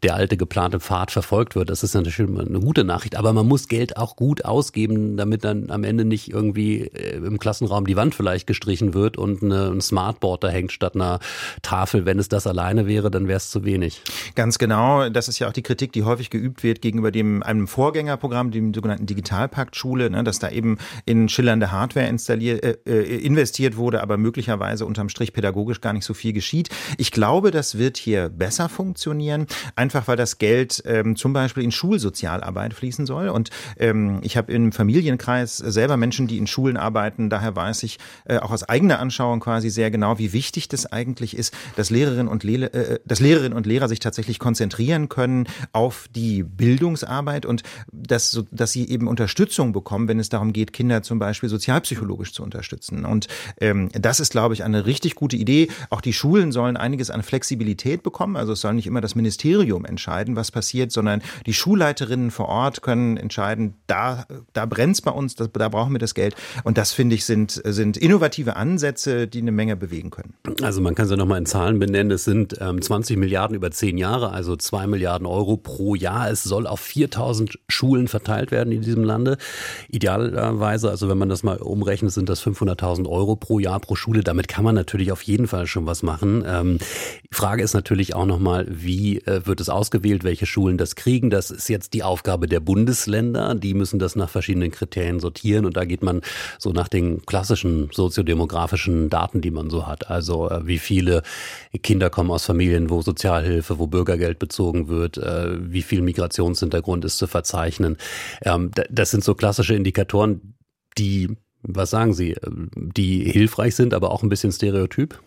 der alte geplante Pfad verfolgt wird. Das ist natürlich eine gute Nachricht. Aber man muss Geld auch gut ausgeben, damit dann am Ende nicht irgendwie äh, im Klassenraum die Wand vielleicht gestrichen wird und eine, ein Smartboard da hängt statt einer Tafel. Wenn es das alleine wäre, dann wäre es zu wenig. Ganz genau. Das ist ja auch die Kritik, die häufig geübt wird gegenüber dem einem Vorgängerprogramm, dem sogenannten Digitalpakt Schule, ne, dass da eben in schillernde Hardware installiert, äh, äh, investiert wurde, aber möglicherweise unterm Strich pädagogisch gar nicht so viel geschieht. Ich glaube, das wird hier besser funktionieren, einfach weil das Geld ähm, zum Beispiel in Schulsozialarbeit fließen soll soll. Und ähm, ich habe im Familienkreis selber Menschen, die in Schulen arbeiten. Daher weiß ich äh, auch aus eigener Anschauung quasi sehr genau, wie wichtig das eigentlich ist, dass Lehrerinnen und, Lehrer, äh, dass Lehrerinnen und Lehrer sich tatsächlich konzentrieren können auf die Bildungsarbeit und dass, dass sie eben Unterstützung bekommen, wenn es darum geht, Kinder zum Beispiel sozialpsychologisch zu unterstützen. Und ähm, das ist, glaube ich, eine richtig gute Idee. Auch die Schulen sollen einiges an Flexibilität bekommen. Also es soll nicht immer das Ministerium entscheiden, was passiert, sondern die Schulleiterinnen vor Ort können entscheiden, da, da brennt es bei uns, da, da brauchen wir das Geld. Und das, finde ich, sind, sind innovative Ansätze, die eine Menge bewegen können. Also man kann sie nochmal in Zahlen benennen. Es sind ähm, 20 Milliarden über zehn Jahre, also zwei Milliarden Euro pro Jahr. Es soll auf 4000 Schulen verteilt werden in diesem Lande. Idealerweise, also wenn man das mal umrechnet, sind das 500.000 Euro pro Jahr pro Schule. Damit kann man natürlich auf jeden Fall schon was machen. Ähm, die Frage ist natürlich auch nochmal, wie äh, wird es ausgewählt, welche Schulen das kriegen. Das ist jetzt die Aufgabe der Bundes Bundesländer, die müssen das nach verschiedenen Kriterien sortieren und da geht man so nach den klassischen soziodemografischen Daten, die man so hat. Also äh, wie viele Kinder kommen aus Familien, wo Sozialhilfe, wo Bürgergeld bezogen wird, äh, wie viel Migrationshintergrund ist zu verzeichnen. Ähm, das sind so klassische Indikatoren, die was sagen Sie, die hilfreich sind, aber auch ein bisschen stereotyp?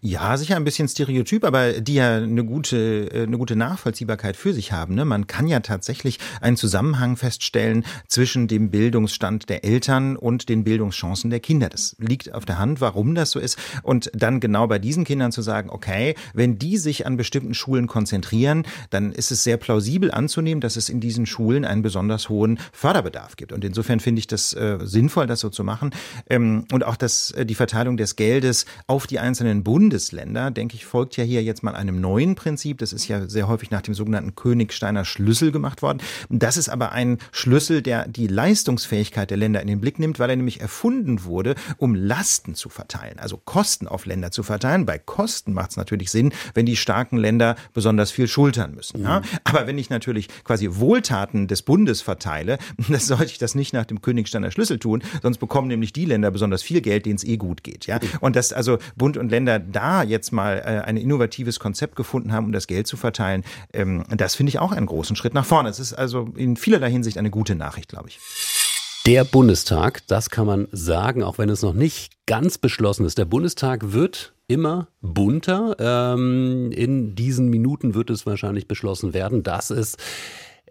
Ja, sicher ein bisschen stereotyp, aber die ja eine gute, äh, eine gute Nachvollziehbarkeit für sich haben. Ne? Man kann ja tatsächlich einen Zusammenhang feststellen zwischen dem Bildungsstand der Eltern und den Bildungschancen der Kinder. Das liegt auf der Hand, warum das so ist. Und dann genau bei diesen Kindern zu sagen, okay, wenn die sich an bestimmten Schulen konzentrieren, dann ist es sehr plausibel anzunehmen, dass es in diesen Schulen einen besonders hohen Förderbedarf gibt. Und insofern finde ich das äh, sinnvoll, das so zu machen. Ähm, und auch das, äh, die Verteilung des Geldes auf die einzelnen Bundesländer, denke ich, folgt ja hier jetzt mal einem neuen Prinzip. Das ist ja sehr häufig nach dem sogenannten Königsteiner Schlüssel gemacht worden. Das ist aber ein Schlüssel, der die Leistungsfähigkeit der Länder in den Blick nimmt, weil er nämlich erfunden wurde, um Lasten zu verteilen, also Kosten auf Länder zu verteilen. Bei Kosten macht es natürlich Sinn, wenn die starken Länder besonders viel schultern müssen. Ja? Mhm. Aber wenn ich natürlich quasi Wohltaten des Bundes verteile, dann sollte ich das nicht nach dem Königsteiner Schlüssel tun, sonst bekomme bekommen nämlich die Länder besonders viel Geld, denen es eh gut geht. Ja? Und dass also Bund und Länder da jetzt mal äh, ein innovatives Konzept gefunden haben, um das Geld zu verteilen, ähm, das finde ich auch einen großen Schritt nach vorne. Es ist also in vielerlei Hinsicht eine gute Nachricht, glaube ich. Der Bundestag, das kann man sagen, auch wenn es noch nicht ganz beschlossen ist. Der Bundestag wird immer bunter. Ähm, in diesen Minuten wird es wahrscheinlich beschlossen werden, dass es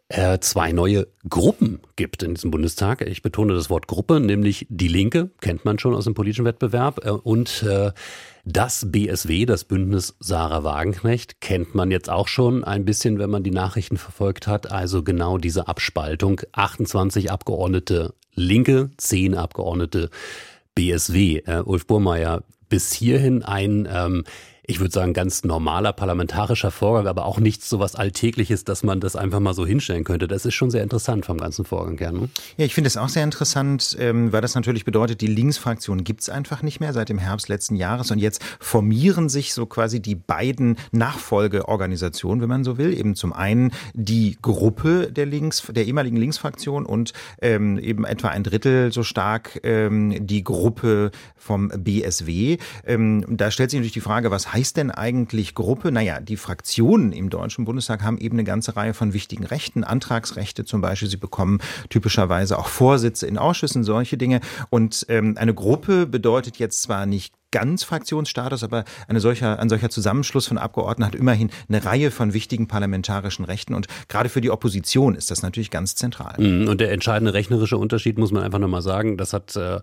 äh, zwei neue Gruppen gibt in diesem Bundestag. Ich betone das Wort Gruppe, nämlich die Linke, kennt man schon aus dem politischen Wettbewerb, äh, und äh, das BSW, das Bündnis Sarah Wagenknecht, kennt man jetzt auch schon ein bisschen, wenn man die Nachrichten verfolgt hat. Also genau diese Abspaltung. 28 Abgeordnete Linke, 10 Abgeordnete BSW. Äh, Ulf Burmeier, bis hierhin ein ähm, ich würde sagen, ganz normaler parlamentarischer Vorgang, aber auch nichts so was Alltägliches, dass man das einfach mal so hinstellen könnte. Das ist schon sehr interessant vom ganzen Vorgang her. Ne? Ja, ich finde es auch sehr interessant, ähm, weil das natürlich bedeutet, die Linksfraktion gibt es einfach nicht mehr seit dem Herbst letzten Jahres und jetzt formieren sich so quasi die beiden Nachfolgeorganisationen, wenn man so will. Eben zum einen die Gruppe der Links, der ehemaligen Linksfraktion und ähm, eben etwa ein Drittel so stark ähm, die Gruppe vom BSW. Ähm, da stellt sich natürlich die Frage, was heißt denn eigentlich Gruppe? Naja, die Fraktionen im Deutschen Bundestag haben eben eine ganze Reihe von wichtigen Rechten, Antragsrechte zum Beispiel. Sie bekommen typischerweise auch Vorsitze in Ausschüssen, solche Dinge. Und ähm, eine Gruppe bedeutet jetzt zwar nicht ganz Fraktionsstatus, aber eine solcher, ein solcher Zusammenschluss von Abgeordneten hat immerhin eine Reihe von wichtigen parlamentarischen Rechten und gerade für die Opposition ist das natürlich ganz zentral. Mhm, und der entscheidende rechnerische Unterschied muss man einfach nochmal sagen, das hat äh,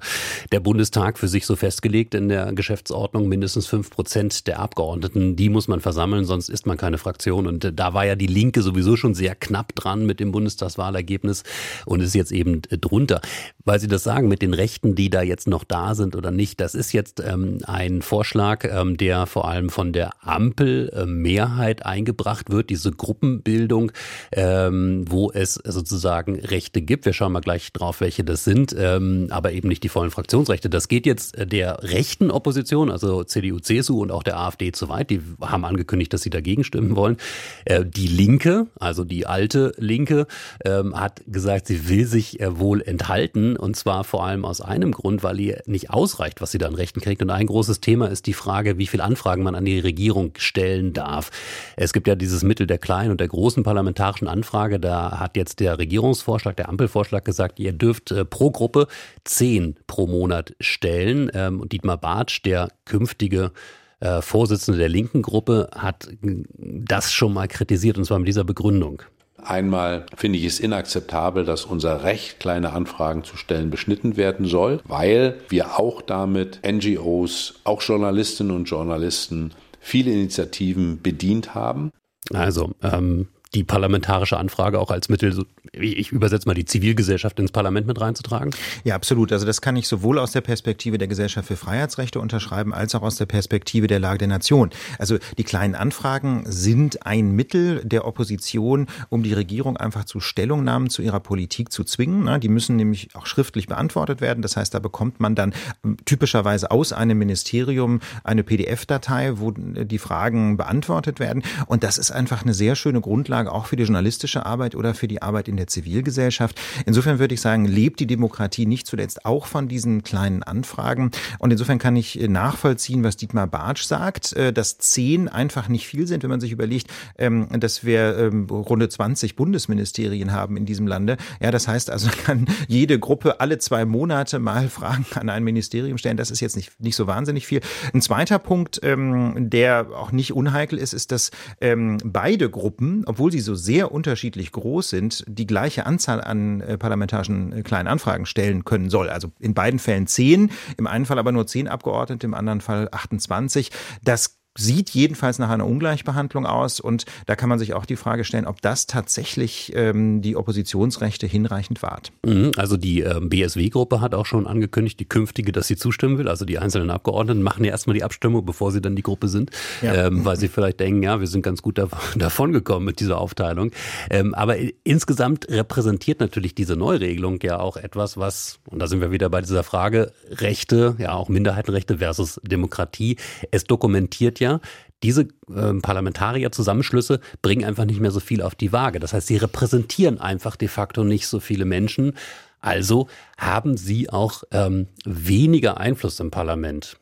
der Bundestag für sich so festgelegt in der Geschäftsordnung, mindestens fünf Prozent der Abgeordneten, die muss man versammeln, sonst ist man keine Fraktion und äh, da war ja die Linke sowieso schon sehr knapp dran mit dem Bundestagswahlergebnis und ist jetzt eben äh, drunter. Weil Sie das sagen, mit den Rechten, die da jetzt noch da sind oder nicht, das ist jetzt ähm, ein Vorschlag, ähm, der vor allem von der Ampelmehrheit äh, eingebracht wird, diese Gruppenbildung, ähm, wo es sozusagen Rechte gibt. Wir schauen mal gleich drauf, welche das sind, ähm, aber eben nicht die vollen Fraktionsrechte. Das geht jetzt der rechten Opposition, also CDU, CSU und auch der AfD zu weit. Die haben angekündigt, dass sie dagegen stimmen wollen. Äh, die Linke, also die alte Linke, hat gesagt, sie will sich äh, wohl enthalten und zwar vor allem aus einem Grund, weil ihr nicht ausreicht, was sie da an Rechten kriegt. Und ein großes Thema ist die Frage, wie viele Anfragen man an die Regierung stellen darf. Es gibt ja dieses Mittel der kleinen und der großen parlamentarischen Anfrage. Da hat jetzt der Regierungsvorschlag, der Ampelvorschlag gesagt, ihr dürft äh, pro Gruppe zehn pro Monat stellen. Ähm, und Dietmar Bartsch, der künftige äh, Vorsitzende der linken Gruppe, hat das schon mal kritisiert, und zwar mit dieser Begründung. Einmal finde ich es inakzeptabel, dass unser Recht, kleine Anfragen zu stellen, beschnitten werden soll, weil wir auch damit NGOs, auch Journalistinnen und Journalisten, viele Initiativen bedient haben. Also, ähm, die parlamentarische Anfrage auch als Mittel, ich übersetze mal die Zivilgesellschaft ins Parlament mit reinzutragen? Ja, absolut. Also das kann ich sowohl aus der Perspektive der Gesellschaft für Freiheitsrechte unterschreiben, als auch aus der Perspektive der Lage der Nation. Also die kleinen Anfragen sind ein Mittel der Opposition, um die Regierung einfach zu Stellungnahmen zu ihrer Politik zu zwingen. Die müssen nämlich auch schriftlich beantwortet werden. Das heißt, da bekommt man dann ähm, typischerweise aus einem Ministerium eine PDF-Datei, wo die Fragen beantwortet werden. Und das ist einfach eine sehr schöne Grundlage Grundlage auch für die journalistische Arbeit oder für die Arbeit in der Zivilgesellschaft. Insofern würde ich sagen, lebt die Demokratie nicht zuletzt auch von diesen kleinen Anfragen. Und insofern kann ich äh, nachvollziehen, was Dietmar Bartsch sagt, äh, dass zehn einfach nicht viel sind, wenn man sich überlegt, ähm, dass wir ähm, runde 20 Bundesministerien haben in diesem Lande. Ja, das heißt also, kann jede Gruppe alle zwei Monate mal Fragen an ein Ministerium stellen. Das ist jetzt nicht, nicht so wahnsinnig viel. Ein zweiter Punkt, ähm, der auch nicht unheikel ist, ist, dass beide Gruppen, obwohl sie so sehr unterschiedlich groß sind, die gleiche Anzahl an äh, parlamentarischen äh, kleinen Anfragen stellen können soll. Also in beiden Fällen zehn, im einen Fall aber nur zehn Abgeordnete, im anderen Fall 28. Das sieht jedenfalls nach einer Ungleichbehandlung aus. Und da kann man sich auch die Frage stellen, ob das tatsächlich ähm, die Oppositionsrechte hinreichend wahrt. Mhm, also die ähm, BSW-Gruppe hat auch schon angekündigt, die künftige, dass sie zustimmen will. Also die einzelnen Abgeordneten machen ja erstmal die Abstimmung, bevor sie dann die Gruppe sind, ja. ähm, weil sie vielleicht denken, ja, wir sind ganz gut davon gekommen mit dieser Aufteilung. Ähm, aber insgesamt repräsentiert natürlich diese Neuregelung ja auch etwas, was, und da sind wir wieder bei dieser Frage, Rechte, ja auch Minderheitenrechte versus Demokratie. Es dokumentiert ja, diese äh, Parlamentarier-Zusammenschlüsse bringen einfach nicht mehr so viel auf die Waage. Das heißt, sie repräsentieren einfach de facto nicht so viele Menschen. Also haben sie auch ähm, weniger Einfluss im Parlament.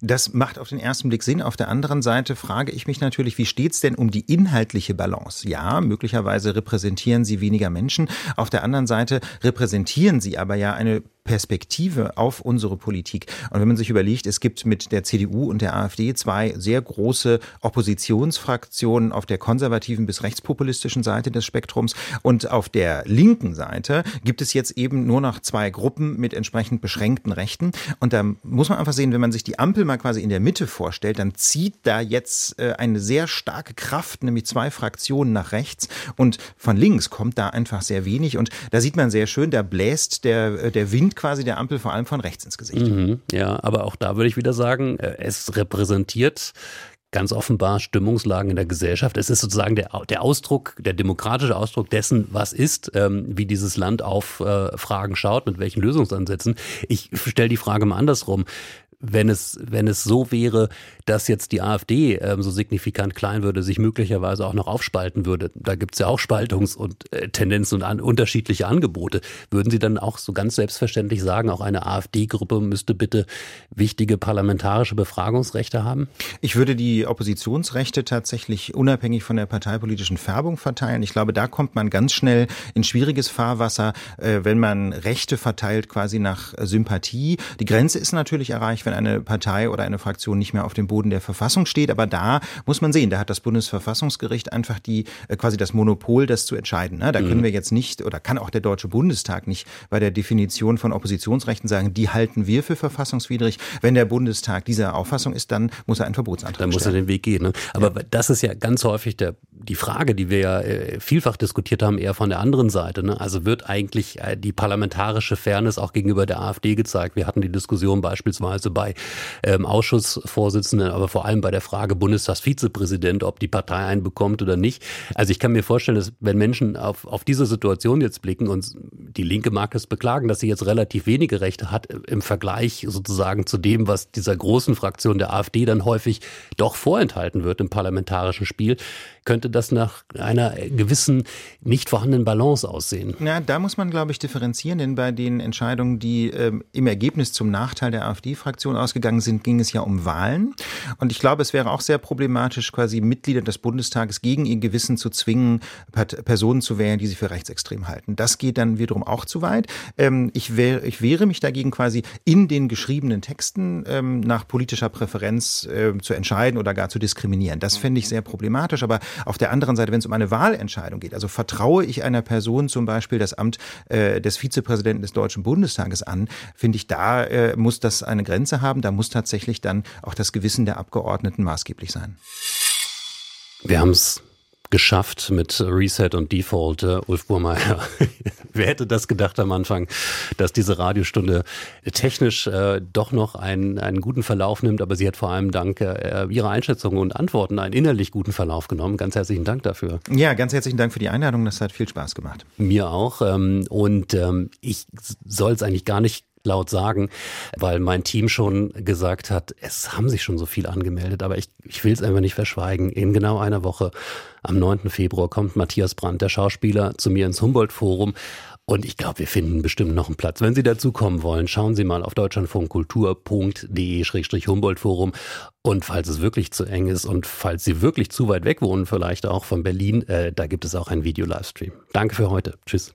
Das macht auf den ersten Blick Sinn. Auf der anderen Seite frage ich mich natürlich, wie steht es denn um die inhaltliche Balance? Ja, möglicherweise repräsentieren sie weniger Menschen. Auf der anderen Seite repräsentieren sie aber ja eine Perspektive auf unsere Politik. Und wenn man sich überlegt, es gibt mit der CDU und der AfD zwei sehr große Oppositionsfraktionen auf der konservativen bis rechtspopulistischen Seite des Spektrums und auf der linken Seite gibt es jetzt eben nur noch zwei Gruppen mit entsprechend beschränkten Rechten. Und da muss man einfach sehen, wenn man sich die Ampel mal quasi in der Mitte vorstellt, dann zieht da jetzt äh, eine sehr starke Kraft, nämlich zwei Fraktionen nach rechts und von links kommt da einfach sehr wenig. Und da sieht man sehr schön, da bläst der, äh, der Wind quasi der Ampel vor allem von rechts ins Gesicht. Mhm, ja, aber auch da würde ich wieder sagen, äh, es repräsentiert ganz offenbar Stimmungslagen in der Gesellschaft. Es ist sozusagen der, der Ausdruck, der demokratische Ausdruck dessen, was ist, ähm, wie dieses Land auf äh, Fragen schaut, mit welchen Lösungsansätzen. Ich stelle die Frage mal andersrum wenn es, wenn es so wäre, dass jetzt die AfD ähm, so signifikant klein würde, sich möglicherweise auch noch aufspalten würde, da gibt es ja auch Spaltungs- und äh, Tendenzen und an, unterschiedliche Angebote, würden Sie dann auch so ganz selbstverständlich sagen, auch eine AfD-Gruppe müsste bitte wichtige parlamentarische Befragungsrechte haben? Ich würde die Oppositionsrechte tatsächlich unabhängig von der parteipolitischen Färbung verteilen. Ich glaube, da kommt man ganz schnell in schwieriges Fahrwasser, äh, wenn man Rechte verteilt quasi nach Sympathie. Die Grenze ist natürlich erreicht, wenn eine Partei oder eine Fraktion nicht mehr auf dem Boden der Verfassung steht. Aber da muss man sehen, da hat das Bundesverfassungsgericht einfach die äh, quasi das Monopol, das zu entscheiden. Ne? Da können mhm. wir jetzt nicht oder kann auch der Deutsche Bundestag nicht bei der Definition von Oppositionsrechten sagen, die halten wir für verfassungswidrig. Wenn der Bundestag dieser Auffassung ist, dann muss er einen Verbotsantrag Dann muss stellen. er den Weg gehen. Ne? Aber ja. das ist ja ganz häufig der, die Frage, die wir ja äh, vielfach diskutiert haben, eher von der anderen Seite. Ne? Also wird eigentlich die parlamentarische Fairness auch gegenüber der AfD gezeigt? Wir hatten die Diskussion beispielsweise bei ähm, Ausschussvorsitzenden, aber vor allem bei der Frage Bundestagsvizepräsident, ob die Partei einen bekommt oder nicht. Also ich kann mir vorstellen, dass wenn Menschen auf, auf diese Situation jetzt blicken und die Linke mag es beklagen, dass sie jetzt relativ wenige Rechte hat im Vergleich sozusagen zu dem, was dieser großen Fraktion der AfD dann häufig doch vorenthalten wird im parlamentarischen Spiel, könnte das nach einer gewissen nicht vorhandenen Balance aussehen. Ja, da muss man, glaube ich, differenzieren, denn bei den Entscheidungen, die ähm, im Ergebnis zum Nachteil der AfD-Fraktion ausgegangen sind, ging es ja um Wahlen. Und ich glaube, es wäre auch sehr problematisch, quasi Mitglieder des Bundestages gegen ihr Gewissen zu zwingen, Personen zu wählen, die sie für rechtsextrem halten. Das geht dann wiederum auch zu weit. Ähm, ich, wär, ich wehre mich dagegen quasi in den geschriebenen Texten ähm, nach politischer Präferenz äh, zu entscheiden oder gar zu diskriminieren. Das fände ich sehr problematisch. Aber auf der anderen Seite, wenn es um eine Wahlentscheidung geht, also vertraue ich einer Person zum Beispiel das Amt äh, des Vizepräsidenten des Deutschen Bundestages an, finde ich, da äh, muss das eine Grenze haben. Da muss tatsächlich dann auch das Gewissen der Abgeordneten maßgeblich sein. Wir haben es geschafft mit Reset und Default. Äh, Ulf Burmeier, wer hätte das gedacht am Anfang, dass diese Radiostunde technisch äh, doch noch einen, einen guten Verlauf nimmt, aber sie hat vor allem dank äh, Ihrer Einschätzungen und Antworten einen innerlich guten Verlauf genommen. Ganz herzlichen Dank dafür. Ja, ganz herzlichen Dank für die Einladung. Das hat viel Spaß gemacht. Mir auch. Ähm, und ähm, ich soll es eigentlich gar nicht laut sagen, weil mein Team schon gesagt hat, es haben sich schon so viel angemeldet, aber ich, ich will es einfach nicht verschweigen. In genau einer Woche, am 9. Februar, kommt Matthias Brandt, der Schauspieler, zu mir ins Humboldt-Forum und ich glaube, wir finden bestimmt noch einen Platz. Wenn Sie dazu kommen wollen, schauen Sie mal auf deutschlandfunkkultur.de-humboldt-forum. Und falls es wirklich zu eng ist und falls Sie wirklich zu weit weg wohnen, vielleicht auch von Berlin, äh, da gibt es auch einen Video-Livestream. Danke für heute. Tschüss.